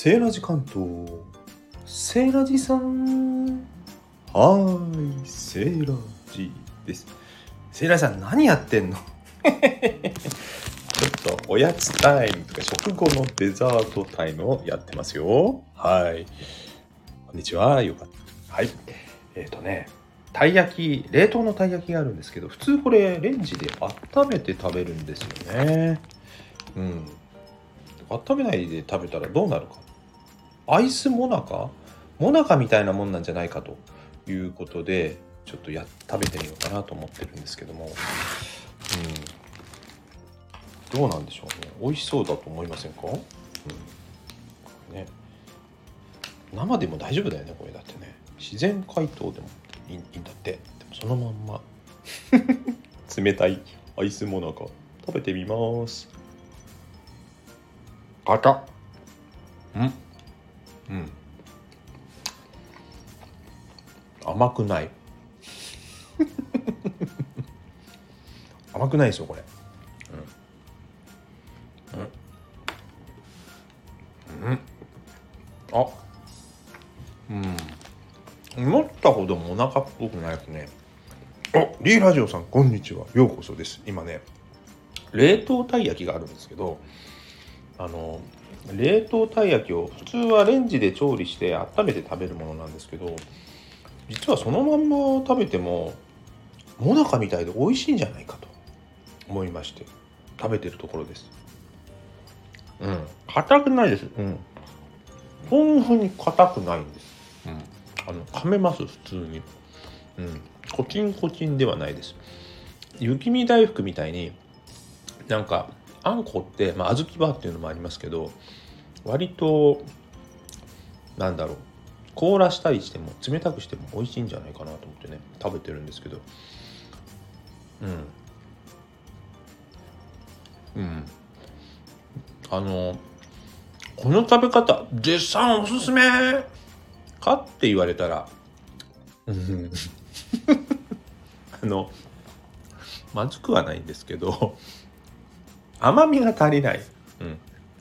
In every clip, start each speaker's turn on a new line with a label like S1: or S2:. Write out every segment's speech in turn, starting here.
S1: セーラジ関東セーラジさんはーいセーラジです。セーラジさん何やってんの？ちょっとおやつタイムとか食後のデザートタイムをやってますよ。はい。こんにちはよかった。はい。えっ、ー、とねたい焼き冷凍のたい焼きがあるんですけど普通これレンジで温めて食べるんですよね。うん。温めないで食べたらどうなるか。アイスモナカ？モナカみたいなもんなんじゃないかと。いうことでちょっとや食べてみようかなと思ってるんですけども、うん、どうなんでしょうね。美味しそうだと思いませんか、うん。ね、生でも大丈夫だよねこれだってね。自然解凍でもいいんだって。でもそのまんま。冷たいアイスモナカ。食べてみます。硬うん。うん。甘くない。甘くないですよこれ。うん。うん、うん、あ。うん。思ったほどもお腹っぽくないですね。おリーラジオさんこんにちは。ようこそです。今ね冷凍たい焼きがあるんですけどあの冷凍たい焼きを普通はレンジで調理して温めて食べるものなんですけど実はそのまんま食べてももなかみたいで美味しいんじゃないかと思いまして食べてるところです。うん。硬くないです。うん。こんなふうに硬くないんです。うん。あの噛めます普通に。うん。コチンコチンではないです。雪見大福みたいになんかあんこって、まあ、小豆バーっていうのもありますけど割となんだろう凍らしたりしても冷たくしても美味しいんじゃないかなと思ってね食べてるんですけど。うん。うん。あのこの食べ方絶賛おすすめ！かって言われたらうん。あのまずくはないんですけど。甘みが足りない。うん。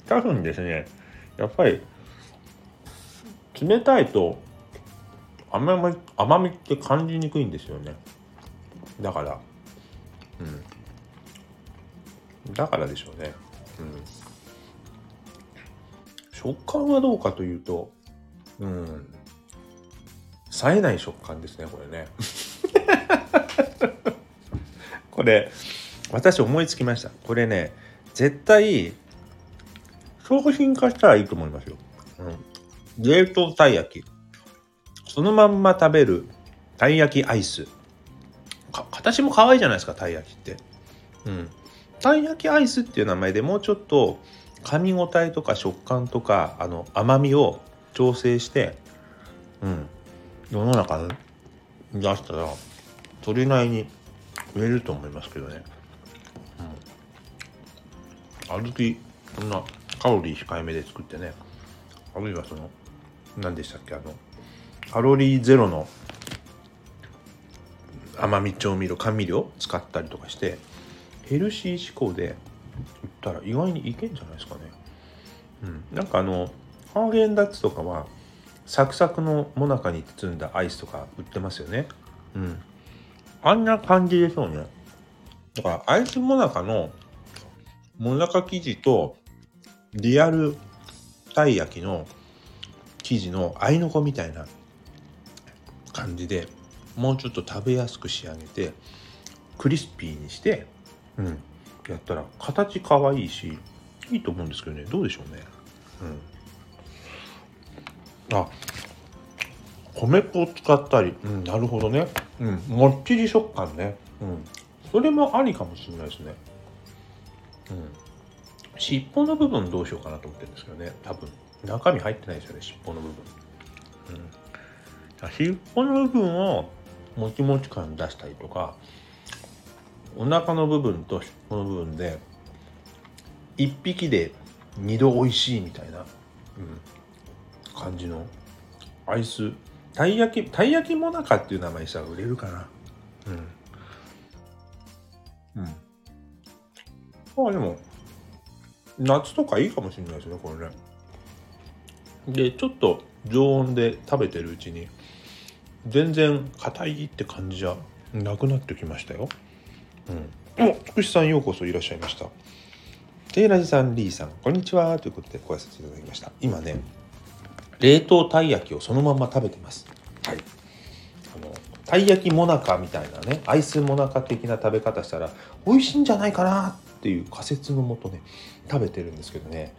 S1: 多分ですね、やっぱり、冷たいと甘み、甘みって感じにくいんですよね。だから、うん。だからでしょうね。うん。食感はどうかというと、うん。冴えない食感ですね、これね。これ、私思いつきました。これね、絶対商品化したらいいと思いますよ。うん、冷凍たい焼き。そのまんま食べるたい焼きアイス。形も可愛いじゃないですか、たい焼きって。うん。たい焼きアイスっていう名前でもうちょっと噛み応えとか食感とかあの甘みを調整して、うん、世の中に出したらそれなりに売れると思いますけどね。小豆そんなカロリー控えめで作ってねあるいはその何でしたっけあのカロリーゼロの甘み調味料甘味料使ったりとかしてヘルシー志向で売ったら意外にいけんじゃないですかね。うん、なんかあのハーゲンダッツとかはサクサクのもなかに包んだアイスとか売ってますよね。うん。あんな感じでしょうね。だからアイスもなかのもなか生地とリアルたい焼きの生地の合いの子みたいな感じでもうちょっと食べやすく仕上げてクリスピーにして、うん、やったら形かわいいしいいと思うんですけどね。どうでしょうね。うん。あ米粉を使ったり、うん、なるほどね、うん、もっちり食感ね、うん、それもありかもしれないですね。うん、尻尾の部分どうしようかなと思ってるんですけどね。多分中身入ってないですよね尻尾の部分、うん、尻尾の部分をもちもち感出したりとかお腹の部分と尻尾の部分で1匹で2度美味しいみたいな、うん、感じのアイス。たい焼きたい焼きもなかっていう名前にしたら売れるかな。うん。うん。まあでも、夏とかいいかもしれないですね、これね。でちょっと常温で食べてるうちに全然硬いって感じじゃなくなってきましたよ。うん、おつくしさんようこそいらっしゃいました。テイラジさん、リーさん、こんにちはということでご挨拶いただきました。今ね、冷凍たい焼きをそのまま食べてます。はい。あのたい焼きもなかみたいなねアイスもなか的な食べ方したら美味しいんじゃないかなっていう仮説のもとね食べてるんですけどね。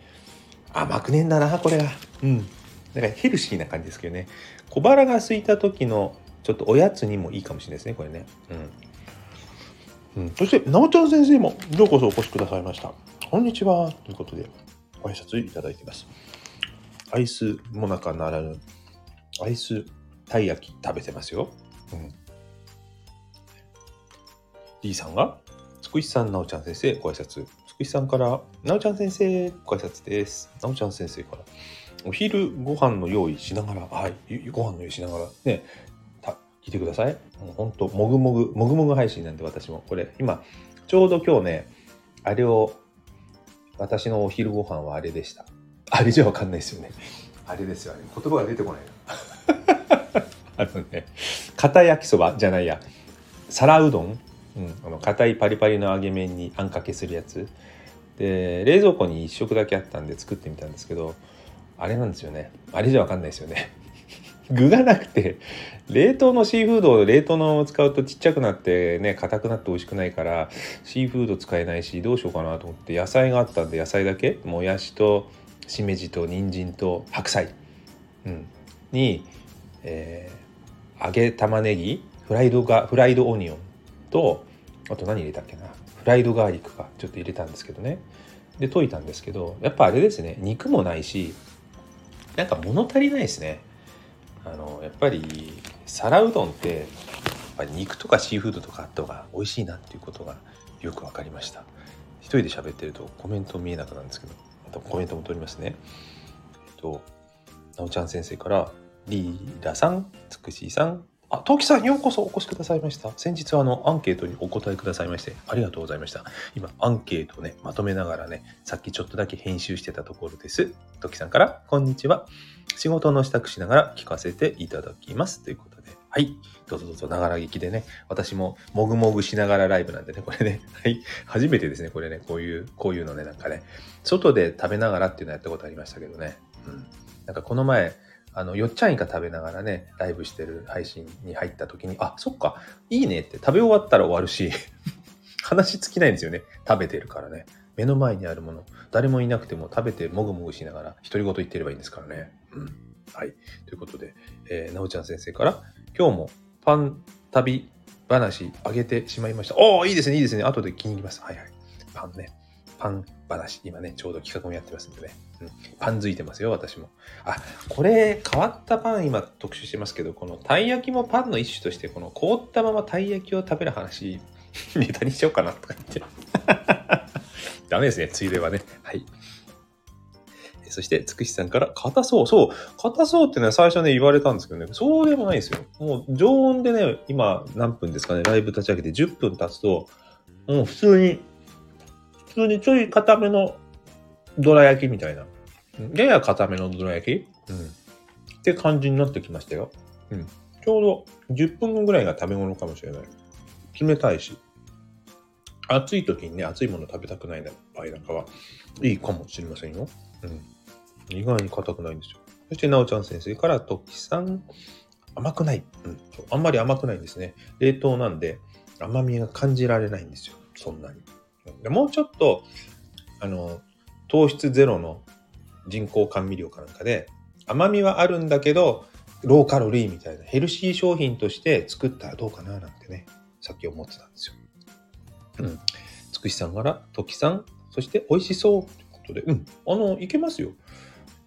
S1: 甘くねえんだなこれがうん。だからヘルシーな感じですけどね。小腹が空いた時のちょっとおやつにもいいかもしれないですねこれね。うん、うん、そしてなおちゃん先生もようこそお越しくださいました。こんにちはということでご挨拶いただいてます。アイスもなかならぬアイスたい焼き食べてますよ。うん。D さんが、つくしさん、なおちゃん先生、ご挨拶。つくしさんから、なおちゃん先生、ご挨拶です。なおちゃん先生から、お昼ご飯の用意しながら、はい、ご飯の用意しながら、ね、た聞いてください。もうほんと、もぐもぐ、もぐもぐ配信なんで、私も。これ、今、ちょうど今日ね、あれを、私のお昼ご飯はあれでした。あれじゃわかんないですよね。あれですよ、ね。言葉が出てこないな。あのね、片焼きそばじゃないや皿うどん、うん、あの硬いパリパリの揚げ麺にあんかけするやつ。で冷蔵庫に1食だけあったんで作ってみたんですけどあれなんですよね。あれじゃ分かんないですよね。具がなくて冷凍のシーフードを冷凍のまま使うとちっちゃくなってね硬くなって美味しくないからシーフード使えないしどうしようかなと思って野菜があったんで野菜だけもやしとしめじと人参と白菜、うん、に、えー揚げ玉ねぎフライドがフライドオニオンとあと何入れたっけな？フライドガーリックか。ちょっと入れたんですけどね。で溶いたんですけどやっぱあれですね。肉もないしなんか物足りないですね。あのやっぱり皿うどんってやっぱ肉とかシーフードとかあった方が美味しいなっていうことがよく分かりました。一人で喋ってるとコメント見えなくなるんですけどまたコメントも取りますね。えっとなおちゃん先生からリーダさん、つくしさん、あ、トキさんようこそお越しくださいました。先日あのアンケートにお答えくださいましてありがとうございました。今アンケートをね、まとめながらね、さっきちょっとだけ編集してたところです。トキさんから、こんにちは。仕事の支度しながら聞かせていただきます。ということで、はい。どうぞどうぞ、ながら聞きでね、私ももぐもぐしながらライブなんでね、これね、はい。初めてですね、これね、こういう、こういうのね、なんかね、外で食べながらっていうのやったことありましたけどね。うん。なんかこの前、あの、よっちゃんイカ食べながらね、ライブしてる配信に入った時に、あ、そっか、いいねって食べ終わったら終わるし、話尽きないんですよね。食べてるからね。目の前にあるもの、誰もいなくても食べてもぐもぐしながら独り言言ってればいいんですからね。うん。はい。ということで、えー、なおちゃん先生から、今日もパン旅話あげてしまいました。おおいいですね、いいですね。後で気に入ります。はいはい。パンね。パン話、今ね、ちょうど企画もやってますんでね。うん、パンづいてますよ、私も。あ、これ、変わったパン今特集してますけど、このたい焼きもパンの一種として、この凍ったままたい焼きを食べる話、ネタにしようかなとか言って。ダメですね、ついではね。はい。そして、つくしさんから、硬そう。そう。硬そうってね、最初ね、言われたんですけどね、そうでもないですよ。もう、常温でね、今、何分ですかね、ライブ立ち上げて10分経つと、もう普通に普通にちょい固めのどら焼きみたいな。やや固めのどら焼き？うん。って感じになってきましたよ。うん。ちょうど10分後ぐらいが食べ物かもしれない。冷たいし。暑い時にね、熱いもの食べたくない場合なんかはいいかもしれませんよ。うん。意外に硬くないんですよ。そして、なおちゃん先生から、ときさん、甘くない。うん。あんまり甘くないんですね。冷凍なんで、甘みが感じられないんですよ。そんなに。でもうちょっと、あの、糖質ゼロの人工甘味料かなんかで、甘みはあるんだけど、ローカロリーみたいなヘルシー商品として作ったらどうかななんてね、さっき思ってたんですよ。うん。つくしさんから、ときさん、そして美味しそうということで、うん。あの、いけますよ。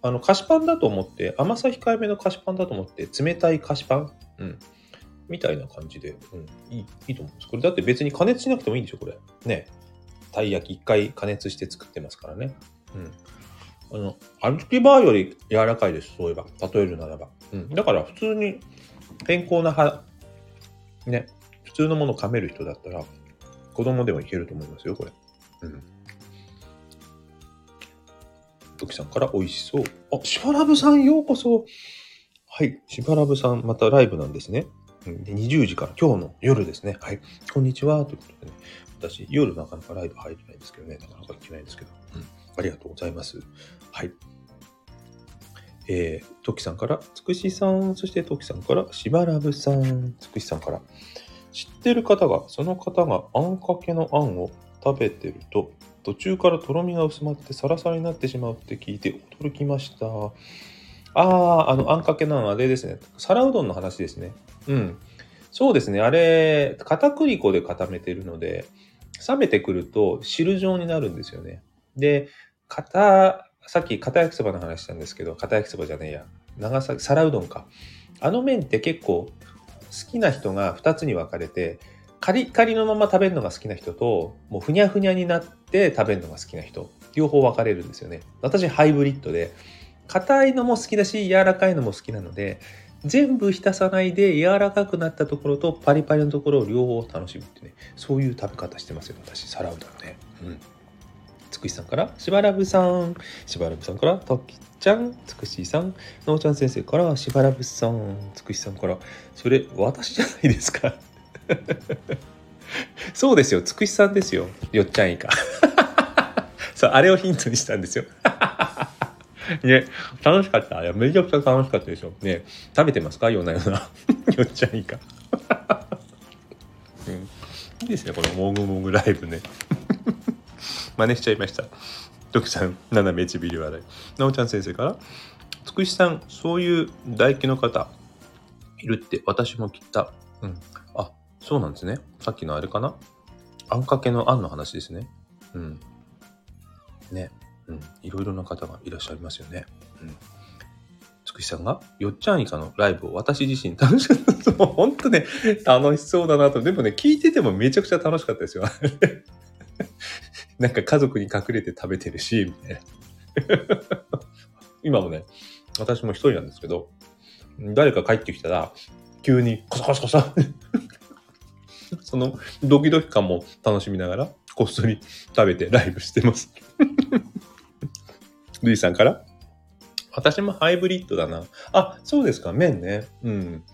S1: あの、菓子パンだと思って、甘さ控えめの菓子パンだと思って、冷たい菓子パン、うん。みたいな感じで、うん、いい、いいと思うんです。これだって別に加熱しなくてもいいんでしょ、これ。ね。たい焼き一回加熱して作ってますからね。うん。あの、歩きバーより柔らかいです。そういえば。例えるならば。うん。だから普通に健康な歯、ね、普通のもの噛める人だったら、子供でもいけると思いますよ、これ。うん。トキさんから美味しそう。あ、しばらぶさんようこそ。はい。しばらぶさん、またライブなんですね。で20時から今日の夜ですね。はい。こんにちは。ということでね。私、夜なかなかライブ入れないんですけどね。なかなか行けないんですけど。うん。ありがとうございます。はい。えー、トキさんから、つくしさん、そしてトキさんから、しばらぶさん、つくしさんから、知ってる方が、その方があんかけのあんを食べてると、途中からとろみが薄まってサラサラになってしまうって聞いて驚きました。ああ、あの、あんかけなのあ、れですね。皿うどんの話ですね。うん。そうですね。あれ、片栗粉で固めてるので、冷めてくると汁状になるんですよね。で、片、さっき片焼きそばの話したんですけど、片焼きそばじゃねえや。長崎、皿うどんか。あの麺って結構好きな人が2つに分かれて、カリカリのまま食べるのが好きな人と、もうふにゃふにゃになって食べるのが好きな人、両方分かれるんですよね。私ハイブリッドで、硬いのも好きだし、柔らかいのも好きなので、全部浸さないで柔らかくなったところとパリパリのところを両方楽しむってね、そういう食べ方してますよ、私、サラウダンね。うん。つくしさんから、しばらぶさん、しばらぶさんから、ときちゃん、つくしさん、のうちゃん先生から、しばらぶさん、つくしさんから、それ、私じゃないですか。そうですよ、つくしさんですよ、よっちゃんいか。そう、あれをヒントにしたんですよ。ね、楽しかった。いや、めちゃくちゃ楽しかったでしょ。ね、食べてますか？ようなような。よっちゃんいいか。うん、いいですね、このもぐもぐライブね。真似しちゃいました。徳さん、斜めちびり笑い。なおちゃん先生から、つくしさん、そういう唾液の方、いるって私も聞いた。うん。あ、そうなんですね。さっきのあれかな？あんかけのあんの話ですね。うん。ね。うん。いろいろな方がいらっしゃいますよね。うん。つくしさんが、よっちゃんいかのライブを私自身楽しかった。もう本当ね、楽しそうだなと。でもね、聞いててもめちゃくちゃ楽しかったですよ。なんか家族に隠れて食べてるし、みたいな。今もね、私も一人なんですけど、誰か帰ってきたら、急にコソコソコソ そのドキドキ感も楽しみながら、こっそり食べてライブしてます。ルイさんから？私もハイブリッドだな。あ、そうですか、麺ね。うん。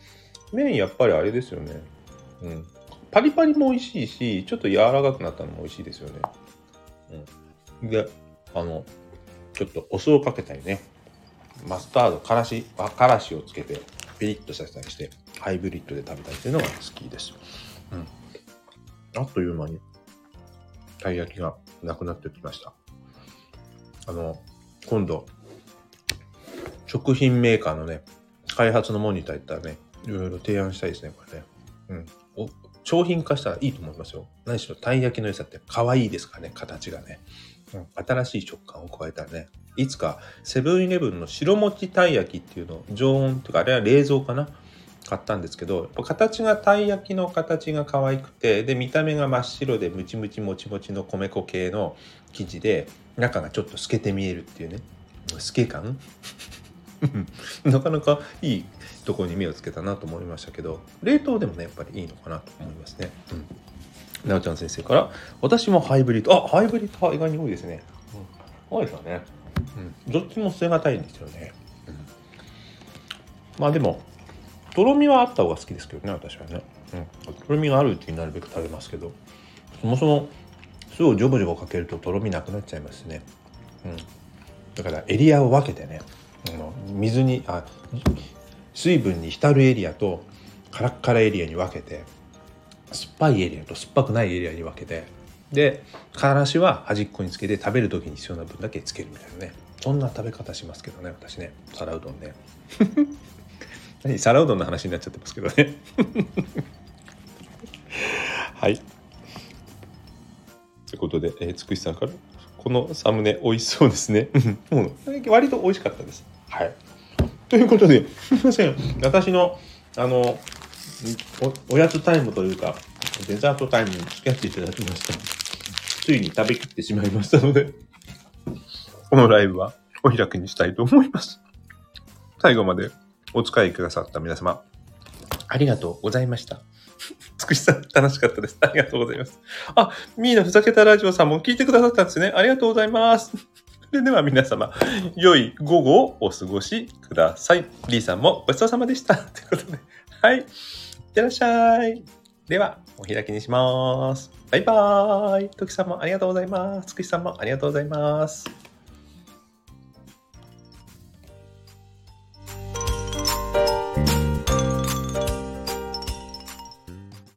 S1: 麺やっぱりあれですよね。うん。パリパリも美味しいし、ちょっと柔らかくなったのも美味しいですよね。うん。で、あの、ちょっとお酢をかけたりね、マスタード、からし、あからしをつけて、ピリッとさせたりして、ハイブリッドで食べたりっていうのが好きです。うん。あっという間に、たい焼きがなくなってきました。あの、今度、食品メーカーのね、開発のモニター行ったらね、いろいろ提案したいですね、これね。うん。商品化したらいいと思いますよ。何しろ、たい焼きの良さって可愛いですからね、形がね。うん、新しい食感を加えたらね、いつかセブンイレブンの白餅たい焼きっていうのを常温っていうか、あれは冷蔵かな買ったんですけど、やっぱ形がたい焼きの形が可愛くて、で、見た目が真っ白でムチムチもちもちの米粉系の生地で、中がちょっと透けて見えるっていうね、透け感？なかなかいいところに目をつけたなと思いましたけど冷凍でもねやっぱりいいのかなと思いますね。うん、なおちゃん先生から私もハイブリッドあハイブリッドは意外に多いですね。うん、多いですよね、うん。どっちも捨てがたいんですよね。うん、まあでもとろみはあった方が好きですけどね私はね。うん、とろみがあるうちになるべく食べますけど。そもそも酢をジョボジョボかけるととろみなくなっちゃいますね。うん、だからエリアを分けてねあの水にあ水分に浸るエリアとカラッカラエリアに分けて酸っぱいエリアと酸っぱくないエリアに分けてでからしは端っこにつけて食べる時に必要な分だけつけるみたいなね。そんな食べ方しますけどね私ね。皿うどんね。何皿うどんの話になっちゃってますけどね はいということで、えー、つくしさんからこのサムネ美味しそうですね。もう割と美味しかったです。はい。ということで、すみません。私の、あのお、おやつタイムというか、デザートタイムに付き合っていただきました。ついに食べきってしまいましたので、このライブはお開きにしたいと思います。最後までお使いくださった皆様、ありがとうございました。つくしさん、楽しかったです。ありがとうございます。あ、ミーのふざけたラジオさんも聞いてくださったんですね。ありがとうございます。それでは皆様、良い午後をお過ごしください。リーさんもごちそうさまでした。ということで、はい。いってらっしゃい。では、お開きにします。バイバーイ。トキさんもありがとうございます。つくしさんもありがとうございます。